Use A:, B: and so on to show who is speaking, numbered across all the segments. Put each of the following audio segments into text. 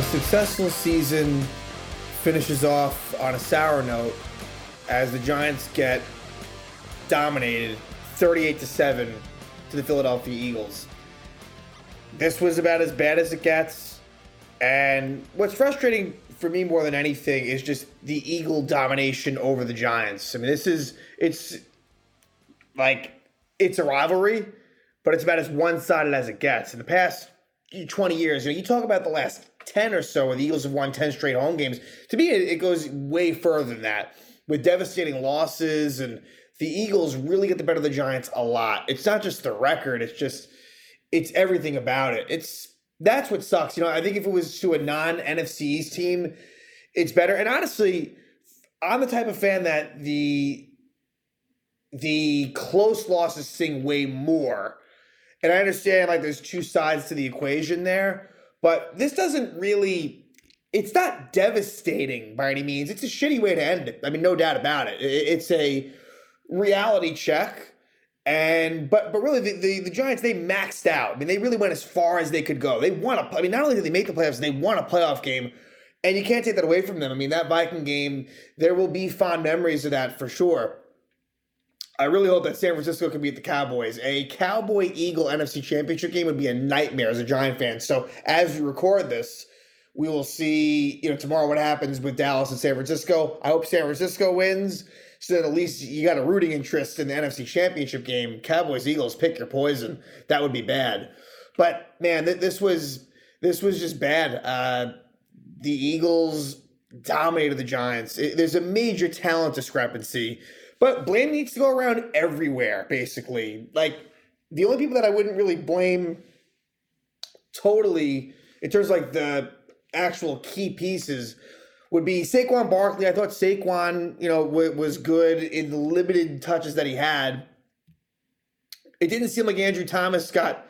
A: a successful season finishes off on a sour note as the Giants get dominated 38 to 7 to the Philadelphia Eagles. This was about as bad as it gets. And what's frustrating for me more than anything is just the Eagle domination over the Giants. I mean, this is it's like it's a rivalry, but it's about as one-sided as it gets. In the past 20 years, you know, you talk about the last 10 or so where the Eagles have won 10 straight home games. To me, it, goes way further than that with devastating losses and the Eagles really get the better of the Giants a lot. It's not just the record, it's just it's everything about it. It's that's what sucks. You know, I think if it was to a non NFC East team, it's better. And honestly, I'm the type of fan that the the close losses sing way more. And I understand like there's two sides to the equation there, but this doesn't really it's not devastating by any means. It's a shitty way to end it. I mean, no doubt about it. It's a reality check. And but but really the, the, the Giants they maxed out. I mean they really went as far as they could go. They won a I mean not only did they make the playoffs, they won a playoff game. And you can't take that away from them. I mean that Viking game, there will be fond memories of that for sure. I really hope that San Francisco can beat the Cowboys. A Cowboy Eagle NFC Championship game would be a nightmare as a Giant fan. So as we record this, we will see, you know, tomorrow what happens with Dallas and San Francisco. I hope San Francisco wins so that at least you got a rooting interest in the NFC Championship game. Cowboys Eagles, pick your poison. That would be bad. But man, th- this was this was just bad. Uh, the Eagles dominated the Giants. It, there's a major talent discrepancy, but blame needs to go around everywhere. Basically, like the only people that I wouldn't really blame totally in terms of like the actual key pieces would be Saquon Barkley. I thought Saquon, you know, w- was good in the limited touches that he had. It didn't seem like Andrew Thomas got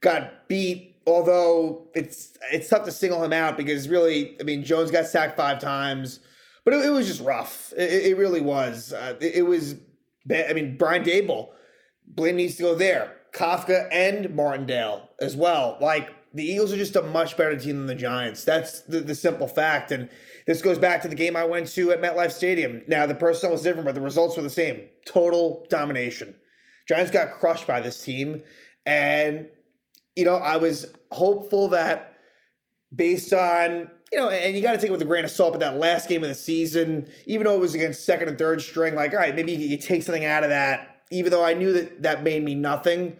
A: got beat, although it's it's tough to single him out because really, I mean, Jones got sacked five times, but it, it was just rough. It, it really was. Uh, it, it, was. I mean, Brian Daboll, blame needs to go there. Kafka and Martindale as well. Like the Eagles are just a much better team than the Giants. That's the, the simple fact. And this goes back to the game I went to at MetLife Stadium. Now, the personnel was different, but the results were the same. Total domination. Giants got crushed by this team. And, you know, I was hopeful that based on, you know, and you got to take it with a grain of salt, but that last game of the season, even though it was against second and third string, like, all right, maybe you, you take something out of that, even though I knew that that made me nothing.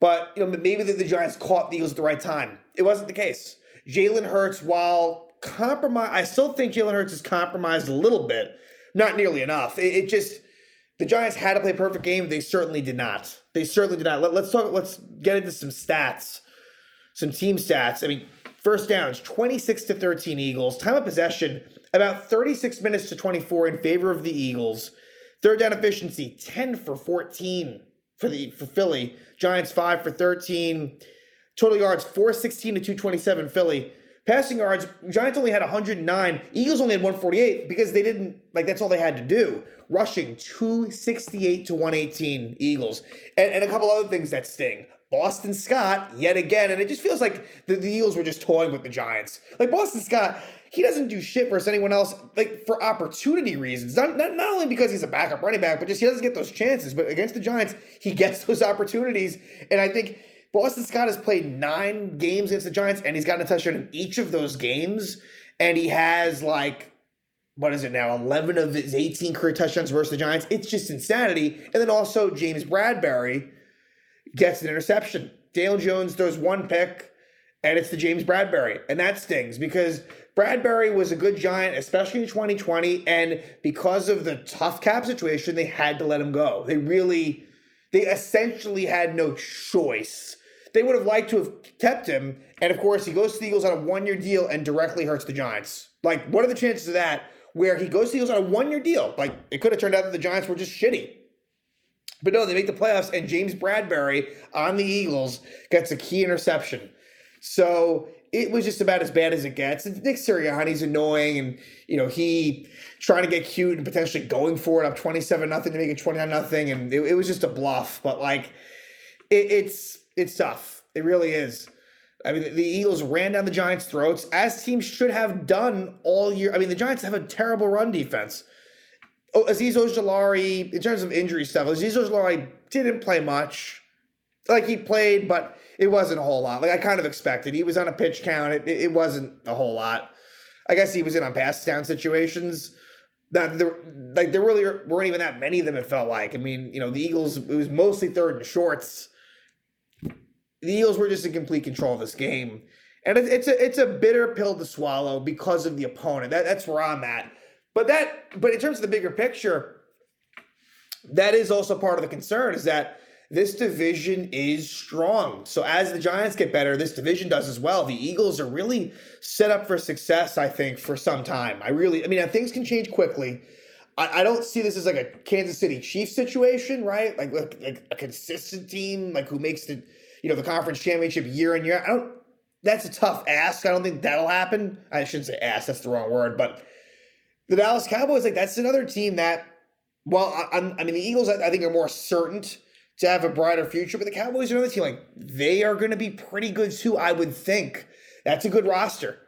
A: But, you know, maybe the, the Giants caught the Eagles at the right time. It wasn't the case. Jalen Hurts, while compromised. I still think Jalen Hurts is compromised a little bit, not nearly enough. It, it, just the Giants had to play perfect game. They certainly did not. They certainly did not. Let, let's talk. Let's get into some stats, some team stats. I mean, first downs twenty six to thirteen Eagles. Time of possession about thirty six minutes to twenty four in favor of the Eagles. Third down efficiency ten for fourteen for the for Philly. Giants five for thirteen. Total yards 416 to 227 Philly. Passing yards, Giants only had 109. Eagles only had 148 because they didn't, like, that's all they had to do. Rushing 268 to 118 Eagles. And, and a couple other things that sting. Boston Scott, yet again, and it just feels like the, the Eagles were just toying with the Giants. Like, Boston Scott, he doesn't do shit versus anyone else, like, for opportunity reasons. Not, not, not only because he's a backup running back, but just he doesn't get those chances. But against the Giants, he gets those opportunities. And I think Boston Scott has played nine games against the Giants, and he's gotten a touchdown in each of those games. And he has like, what is it now? 11 of his 18 career touchdowns versus the Giants. It's just insanity. And then also, James Bradberry gets an interception. Dale Jones throws one pick, and it's the James Bradberry. And that stings because Bradberry was a good Giant, especially in 2020. And because of the tough cap situation, they had to let him go. They really, they essentially had no choice they would have liked to have kept him. And of course, he goes to the Eagles on a one year deal and directly hurts the Giants. Like, what are the chances of that? Where he goes to the Eagles on a one year deal? Like, it could have turned out that the Giants were just shitty. But no, they make the playoffs, and James Bradberry on the Eagles gets a key interception. So it was just about as bad as it gets. And Nick Sirianni's annoying, and you know he trying to get cute and potentially going for it up twenty seven nothing to make it twenty nine nothing, and it, it, was just a bluff. But like, it, it's it's tough. It really is. I mean, the Eagles ran down the Giants' throats, as teams should have done all year. I mean, the Giants have a terrible run defense. Oh, Azeez Ojulari, in terms of injury stuff, Azeez Ojulari didn't play much. Like he played, but it wasn't a whole lot. Like I kind of expected. He was on a pitch count. It, it wasn't a whole lot. I guess he was in on pass down situations. That there, like there really weren't even that many of them. It felt like. I mean, you know, the Eagles. It was mostly third and shorts the Eagles were just in complete control of this game. And it's a it's a bitter pill to swallow because of the opponent. That, that's where I'm at. But that but in terms of the bigger picture, that is also part of the concern is that this division is strong. So as the Giants get better, this division does as well. The Eagles are really set up for success, I think, for some time. I really, I mean, things can change quickly. I, I don't see this as like a Kansas City Chiefs situation, right? Like, like, like a consistent team, like who makes the you know, the conference championship year in year. I don't. That's a tough ask. I don't think that'll happen. I shouldn't say ask. That's the wrong word. But the Dallas Cowboys, like that's another team that, well, I, I mean, the Eagles, I, I think are more certain to have a brighter future, but the Cowboys are another team. Like they are going to be pretty good too. I would think that's a good roster.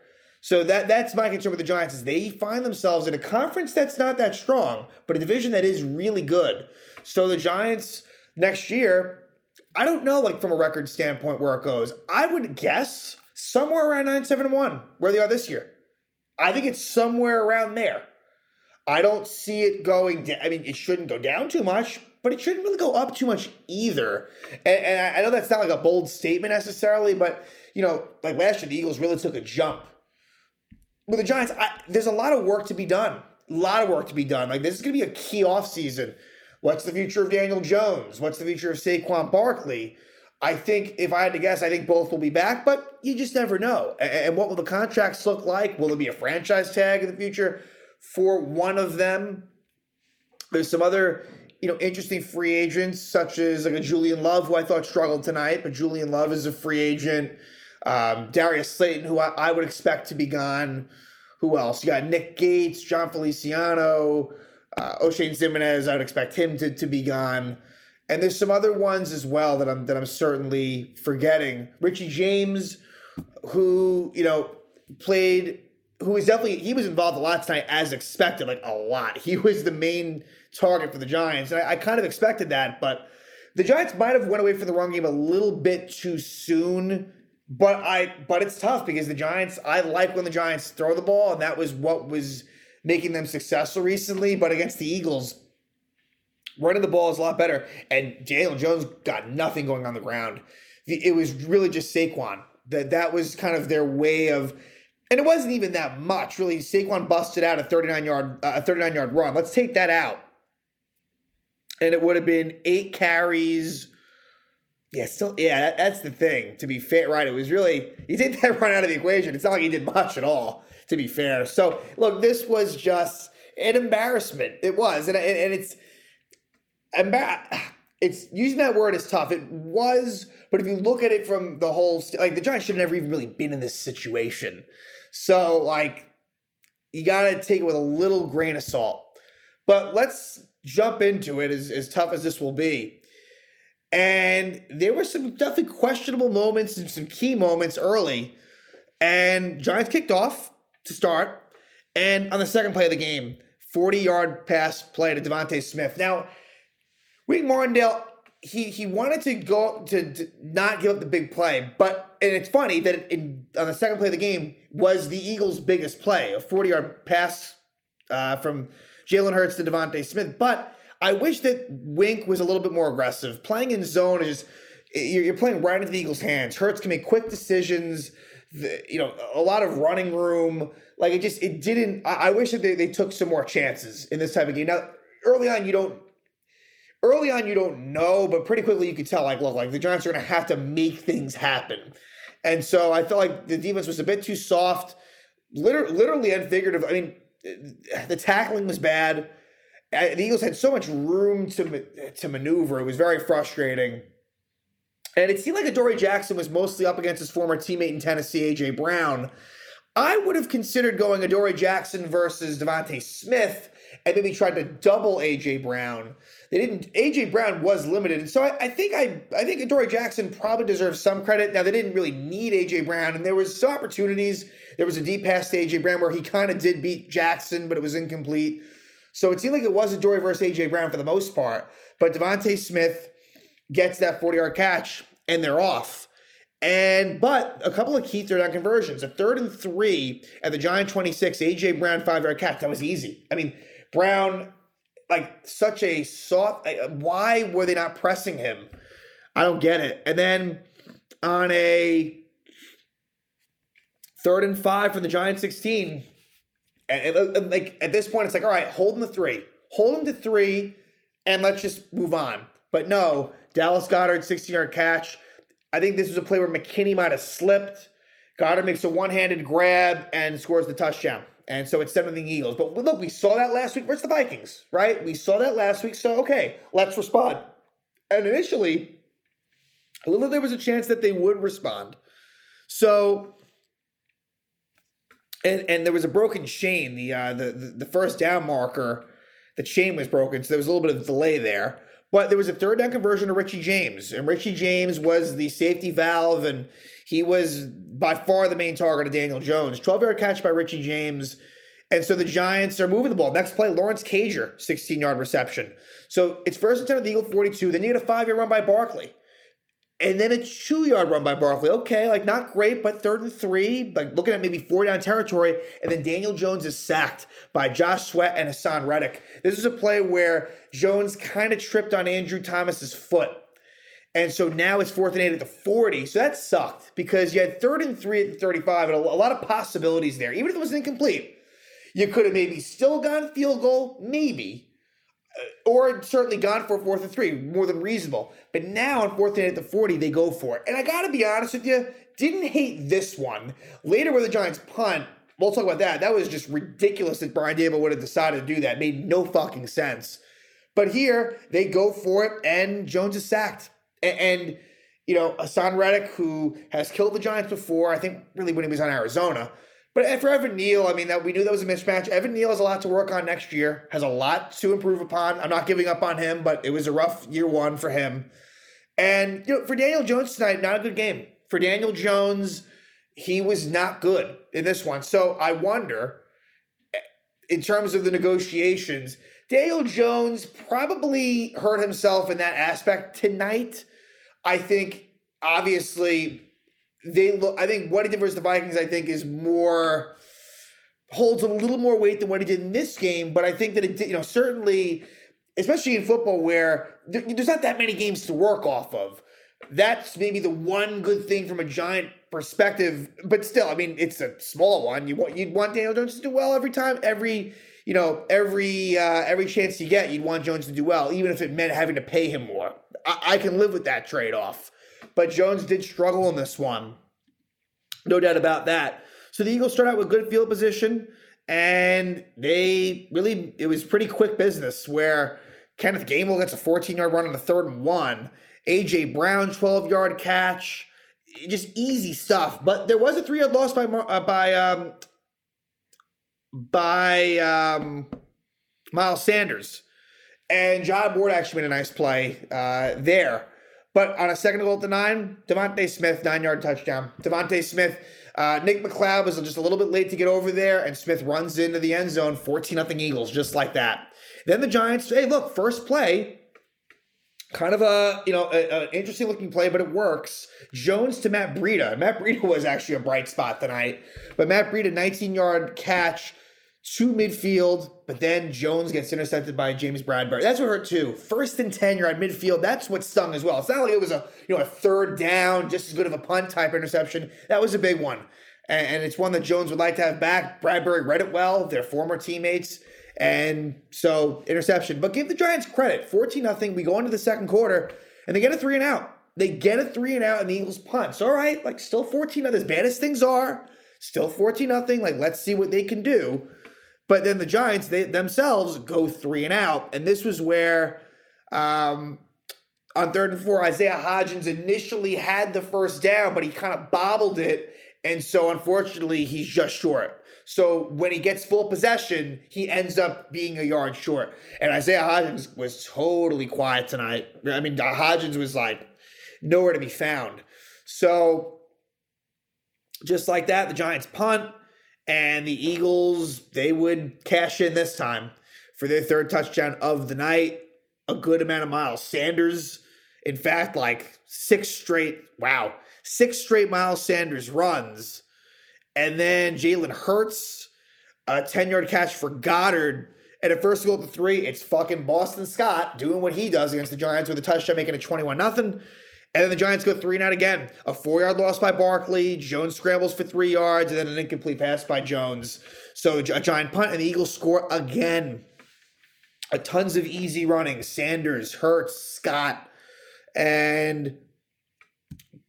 A: So that that's my concern with the Giants is they find themselves in a conference that's not that strong, but a division that is really good. So the Giants next year, I don't know, like from a record standpoint, where it goes. I would guess somewhere around nine seven one, where they are this year. I think it's somewhere around there. I don't see it going. down. I mean, it shouldn't go down too much, but it shouldn't really go up too much either. And, and I know that's not like a bold statement necessarily, but you know, like last year, the Eagles really took a jump. With the Giants, I, there's a lot of work to be done. A lot of work to be done. Like this is going to be a key offseason What's the future of Daniel Jones? What's the future of Saquon Barkley? I think if I had to guess, I think both will be back, but you just never know. And what will the contracts look like? Will there be a franchise tag in the future for one of them? There's some other, you know, interesting free agents, such as like a Julian Love, who I thought struggled tonight, but Julian Love is a free agent. Um, Darius Slayton, who I, I would expect to be gone. Who else? You got Nick Gates, Jon Feliciano, uh, Oshane Ximines, I would expect him to, to be gone. And there's some other ones as well that I'm that I'm certainly forgetting. Richie James, who you know played, who was definitely he was involved a lot tonight as expected, like a lot. He was the main target for the Giants, and I, I kind of expected that. But the Giants might have went away from the run game a little bit too soon. But I but it's tough because the Giants. I like when the Giants throw the ball, and that was what was making them successful recently, but against the Eagles, running the ball is a lot better. And Jalen Jones got nothing going on the ground. It was really just Saquon. That that was kind of their way of, and it wasn't even that much really. Saquon busted out a 39 yard uh, a 39 yard run. Let's take that out, and it would have been eight carries. Yeah, still, yeah, that, that's the thing. To be fair, right? It was really you take that run out of the equation. It's not like he did much at all to be fair. So look, this was just an embarrassment. It was, and and, and it's embar- It's using that word is tough. It was, but if you look at it from the whole, like the Giants should have never even really been in this situation. So like, you got to take it with a little grain of salt. But let's jump into it as, as tough as this will be. And there were some definitely questionable moments and some key moments early. And Giants kicked off to start. And on the second play of the game, 40 yard pass play to DeVonta Smith. Now, Wink Martindale, he he wanted to go to, to, not give up the big play, but and it's funny that in, on the second play of the game was the Eagles' biggest play, a 40 yard pass uh, from Jalen Hurts to DeVonta Smith. But I wish that Wink was a little bit more aggressive. Playing in zone is you're playing right into the Eagles' hands. Hurts can make quick decisions the, you know, a lot of running room. Like it just, it didn't. I, I wish that they, they took some more chances in this type of game. Now, early on, you don't. Early on, you don't know, but pretty quickly you could tell. Like, look, like the Giants are going to have to make things happen, and so I felt like the defense was a bit too soft, literally, and figurative. I mean, uh, the tackling was bad. Uh, the Eagles had so much room to to maneuver. It was very frustrating. And it seemed like Adoree Jackson was mostly up against his former teammate in Tennessee, A.J. Brown. I would have considered going Adoree Jackson versus DeVonta Smith and maybe tried to double AJ Brown. They didn't. AJ Brown was limited, and so I, I think I I think Adoree Jackson probably deserves some credit. Now they didn't really need AJ Brown, and there was some opportunities. There was a deep pass to AJ Brown where he kind of did beat Jackson, but it was incomplete. So it seemed like it was Adoree versus AJ Brown for the most part. But DeVonta Smith gets that 40 yard catch, and they're off. And but a couple of key third down conversions. A third and three at the Giant 26, AJ Brown five yard catch. That was easy. I mean, Brown, like such a soft. Why were they not pressing him? I don't get it. And then on a third and five from the Giant 16, and, and, and like at this point, it's like, all right, hold him to three, hold him to three, and let's just move on. But no, Dallas Goedert 16 yard catch I think this was a play where McKinney might have slipped. Goedert makes a one-handed grab and scores the touchdown. And so it's seven the Eagles. But look, we saw that last week versus the Vikings, right? We saw that last week. So okay, let's respond. And initially, a little there was a chance that they would respond. So and and there was a broken chain. The uh the the, the first down marker, the chain was broken, so there was a little bit of delay there. But there was a third down conversion to Richie James, and Richie James was the safety valve, and he was by far the main target of Daniel Jones. 12 yard catch by Richie James. And so the Giants are moving the ball. Next play, Lawrence Cager, 16 yard reception. So it's first and 10 of the Eagle 42. Then you get a five yard run by Barkley and then a two yard run by Barkley. Okay, like not great, but third and three, like looking at maybe four down territory. And then Daniel Jones is sacked by Josh Sweat and Haason Reddick. This is a play where Jones kind of tripped on Andrew Thomas's foot. And so now it's fourth and eight at the 40. So that sucked because you had third and three at the 35 and a, lot of possibilities there. Even if it was incomplete, you could have maybe still gone field goal, maybe uh, or certainly gone for fourth and three, more than reasonable. But now on fourth and eight at the 40, they go for it. And I got to be honest with you, didn't hate this one. Later, where the Giants punt, we'll talk about that. That was just ridiculous that Brian Daboll would have decided to do that. It made no fucking sense. But here, they go for it, and Jones is sacked. And, and you know, Haason Reddick, who has killed the Giants before, I think really when he was on Arizona, but for Evan Neal, I mean, that we knew that was a mismatch. Evan Neal has a lot to work on next year, has a lot to improve upon. I'm not giving up on him, but it was a rough year one for him. And you know, for Daniel Jones tonight, not a good game. For Daniel Jones, he was not good in this one. So I wonder, in terms of the negotiations, Daniel Jones probably hurt himself in that aspect tonight. I think obviously they look. I think what he did versus the Vikings, I think, is more holds a little more weight than what he did in this game. But I think that it, you know, certainly, especially in football, where there's not that many games to work off of. That's maybe the one good thing from a giant perspective. But still, I mean, it's a small one. You want you'd want Daniel Jones to do well every time, every you know, every uh, every chance you get, you'd want Jones to do well, even if it meant having to pay him more. I, I can live with that trade off. But Jones did struggle in this one. No doubt about that. So the Eagles start out with good field position, and they really, it was pretty quick business where Kenneth Gainwell gets a 14 yard run on the third and one. A.J. Brown, 12 yard catch. Just easy stuff. But there was a three yard loss by, uh, by, um, by um, Miles Sanders. And Jihad Ward actually made a nice play uh, there. But on a second goal at the nine, DeVonta Smith, nine yard touchdown. DeVonta Smith, uh, Nick McCloud was just a little bit late to get over there, and Smith runs into the end zone, 14 nothing Eagles, just like that. Then the Giants, hey, look, first play, kind of a you know an interesting looking play, but it works. Jones to Matt Breida. Matt Breida was actually a bright spot tonight, but Matt Breida, 19 yard catch to midfield, but then Jones gets intercepted by James Bradberry. That's what hurt too. First and 10, you're at midfield. That's what stung as well. It's not like it was a you know a third down, just as good of a punt type interception. That was a big one. And, and it's one that Jones would like to have back. Bradberry read it well, their former teammates. And so interception. But give the Giants credit. 14 nothing. We go into the second quarter and they get a three and out. They get a three and out and the Eagles punt. So all right, like still 14 as bad as things are, still 14 nothing. Like let's see what they can do. But then the Giants they themselves go three and out, and this was where um, on third and four, Isaiah Hodgins initially had the first down, but he kind of bobbled it, and so unfortunately he's just short. So when he gets full possession, he ends up being a yard short. And Isaiah Hodgins was totally quiet tonight. I mean, Hodgins was like nowhere to be found. So just like that, the Giants punt and the Eagles, they would cash in this time for their third touchdown of the night. A good amount of miles. Sanders, in fact, like six straight, wow, six straight Miles Sanders runs. And then Jalen Hurts, a 10 yard catch for Goedert. And at first goal to three, it's fucking Boston Scott doing what he does against the Giants with a touchdown, making it 21 nothing. And then the Giants go three and out again. A four yard loss by Barkley. Jones scrambles for three yards, and then an incomplete pass by Jones. So a giant punt, and the Eagles score again. A tons of easy running. Sanders, Hurts, Scott, and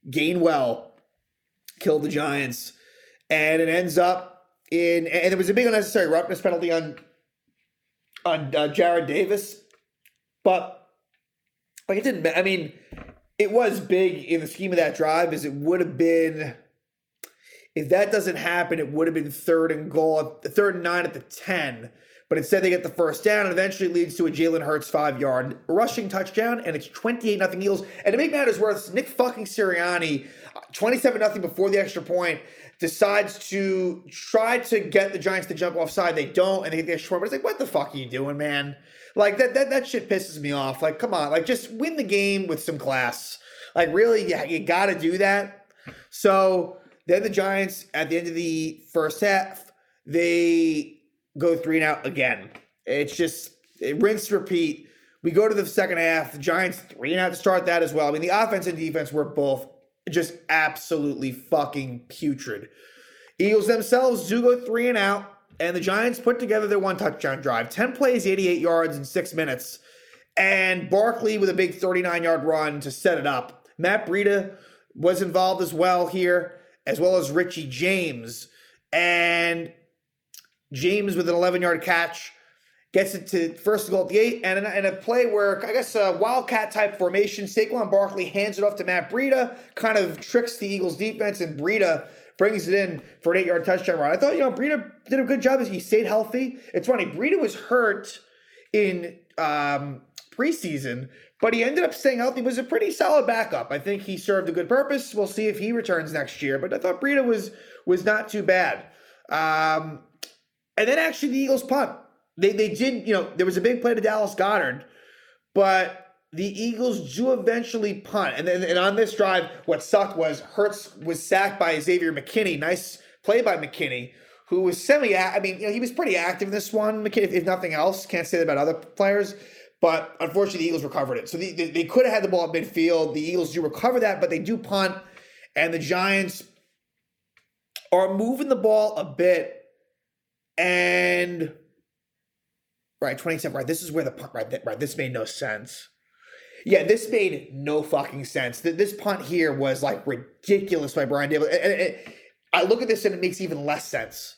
A: Gainwell killed the Giants. And it ends up in, and there was a big unnecessary roughness penalty on on uh, Jarrad Davis, but like it didn't. I mean it was big in the scheme of that drive as it would have been if that doesn't happen it would have been third and goal third and nine at the 10 but instead they get the first down and eventually leads to a Jalen Hurts five yard rushing touchdown and it's 28 nothing Eagles. And to make matters worse Nick fucking Sirianni 27 nothing before the extra point decides to try to get the Giants to jump offside they don't and they get point but it's like what the fuck are you doing man like that, that that shit pisses me off. Like, come on, like just win the game with some class. Like, really, you, you got to do that. So then the Giants at the end of the first half, they go three and out again. It's just it rinse repeat. We go to the second half. The Giants three and out to start that as well. I mean, the offense and defense were both just absolutely fucking putrid. Eagles themselves do go three and out. And the Giants put together their one touchdown drive 10 plays, 88 yards in six minutes. And Barkley with a big 39 yard run to set it up. Matt Breida was involved as well here, as well as Richie James. And James with an 11 yard catch gets it to first goal at the eight, and in a, play where I guess a wildcat type formation, Saquon Barkley hands it off to Matt Breida, kind of tricks the Eagles defense, and Breida brings it in for an eight yard touchdown run. I thought, you know, Breida did a good job as he stayed healthy. It's funny, Breida was hurt in um, preseason, but he ended up staying healthy. He was a pretty solid backup. I think he served a good purpose. We'll see if he returns next year, but I thought Breida was was not too bad. Um, and then actually the Eagles punt. They they did, you know, there was a big play to Dallas Goedert, but the Eagles do eventually punt. And then and on this drive, what sucked was Hurts was sacked by Xavier McKinney. Nice play by McKinney, who was semi I mean, you know, he was pretty active in this one, McKinney, if nothing else. Can't say that about other players. But unfortunately, the Eagles recovered it. So the, they, they could have had the ball at midfield. The Eagles do recover that, but they do punt. And the Giants are moving the ball a bit. And right, 27, right. This is where the punt, right, right. This made no sense yeah, this made no fucking sense. That this punt here was like ridiculous by Brian Daboll. And, I look at this and it makes even less sense.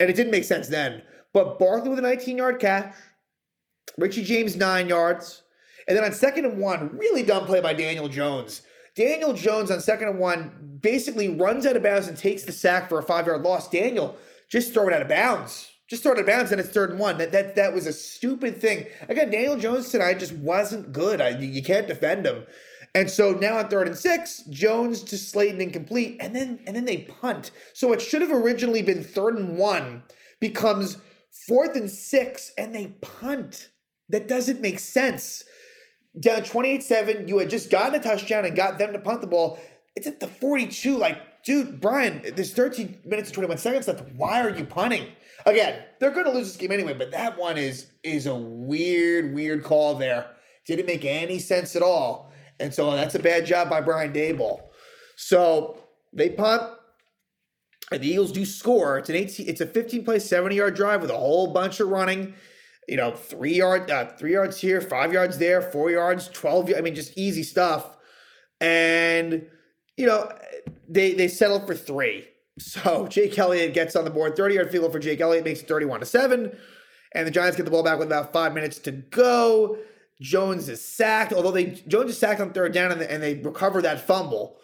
A: And it didn't make sense then. But Barkley with a 19 yard catch, Richie James nine yards, and then on second and one, really dumb play by Daniel Jones. Daniel Jones on second and one basically runs out of bounds and takes the sack for a five yard loss. Daniel just throw it out of bounds just out of bounds and it's third and one. That that that was a stupid thing. Again, Daniel Jones tonight just wasn't good. I, you can't defend him. And so now on third and six, Jones to Slayton incomplete, and then and then they punt. So it should have originally been third and one becomes fourth and six, and they punt. That doesn't make sense. Down 28-7, you had just gotten a touchdown and got them to punt the ball. It's at the 42. Like, dude, Brian, there's 13 minutes and 21 seconds left. Why are you punting? Again, they're going to lose this game anyway, but that one is is a weird, weird call there. Didn't make any sense at all, and so that's a bad job by Brian Daboll. So they punt, and the Eagles do score. It's an 18, it's a 15 play, 70 yard drive with a whole bunch of running. You know, three yard, uh, three yards here, five yards there, four yards, twelve. I mean, just easy stuff. And you know, they they settled for three. So Jake Elliott gets on the board, 30 yard field goal for Jake Elliott, makes it 31 to 7. And the Giants get the ball back with about five minutes to go. Jones is sacked, although they Jones is sacked on third down and they, and they recover that fumble.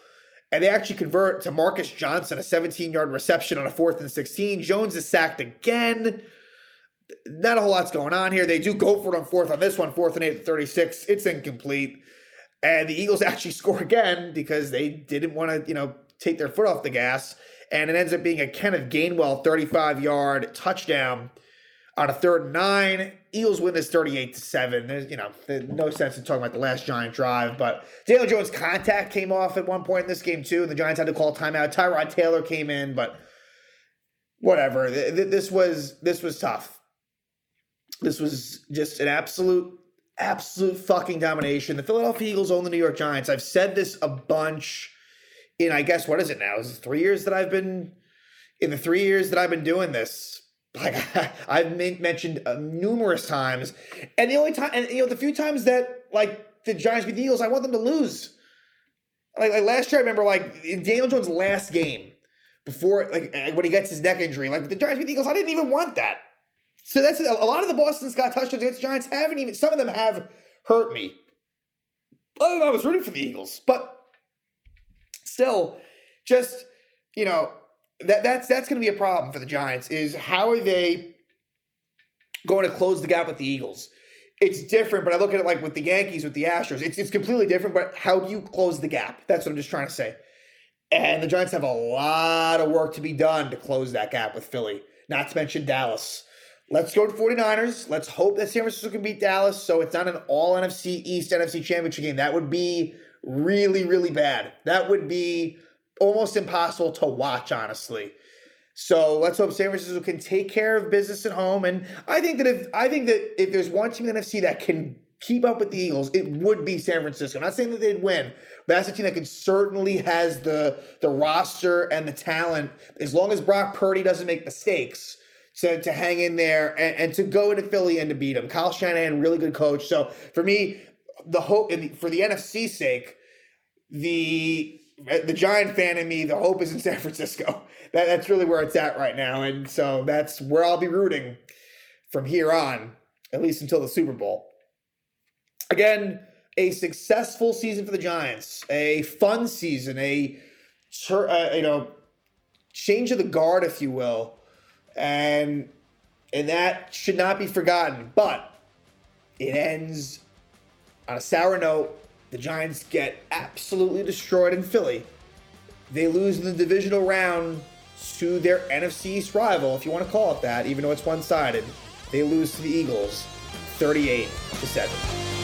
A: and they actually convert to Marcus Johnson, a 17 yard reception on a fourth and 16. Jones is sacked again. Not a whole lot's going on here. They do go for it on fourth on this one, fourth and eight at 36. It's incomplete. And the Eagles actually score again because they didn't want to, you know, take their foot off the gas. And it ends up being a Kenneth Gainwell 35 yard touchdown on a third and nine. Eagles win this 38 to 7. There's, you know, there's no sense in talking about the last Giant drive, but Daniel Jones' contact came off at one point in this game, too, and the Giants had to call timeout. Tyrod Taylor came in, but whatever. This was this was tough. This was just an absolute, absolute fucking domination. The Philadelphia Eagles own the New York Giants. I've said this a bunch in, I guess, what is it now? Is it three years that I've been, in the three years that I've been doing this? like I've mentioned uh, numerous times, and the only time, and you know, the few times that like the Giants beat the Eagles, I want them to lose. Like, like last year, I remember like Daniel Jones' last game before, like when he gets his neck injury, like the Giants beat the Eagles, I didn't even want that. So that's a lot of the Boston Scott touchdowns against Giants haven't even. Some of them have hurt me. Other than I was rooting for the Eagles, but still, just you know, that that's that's going to be a problem for the Giants. Is how are they going to close the gap with the Eagles? It's different, but I look at it like with the Yankees, with the Astros. It's it's completely different. But how do you close the gap? That's what I'm just trying to say. And the Giants have a lot of work to be done to close that gap with Philly. Not to mention Dallas. Let's go to 49ers. Let's hope that San Francisco can beat Dallas so it's not an all NFC East NFC championship game. That would be really, really bad. That would be almost impossible to watch, honestly. So let's hope San Francisco can take care of business at home. And I think that if I think that if there's one team in the NFC that can keep up with the Eagles, it would be San Francisco. I'm not saying that they'd win, but that's a team that can certainly has the the roster and the talent, as long as Brock Purdy doesn't make mistakes, to, to hang in there and, and to go into Philly and to beat them. Kyle Shanahan, really good coach. So for me, the hope and for the NFC's sake, the the Giant fan in me, the hope is in San Francisco. That, that's really where it's at right now. And so that's where I'll be rooting from here on, at least until the Super Bowl. Again, a successful season for the Giants, a fun season, a uh, you know change of the guard, if you will, and and that should not be forgotten. But it ends on a sour note the Giants get absolutely destroyed in Philly. They lose in the divisional round to their NFC East rival, if you want to call it that, even though it's one sided. They lose to the Eagles 38 to 7.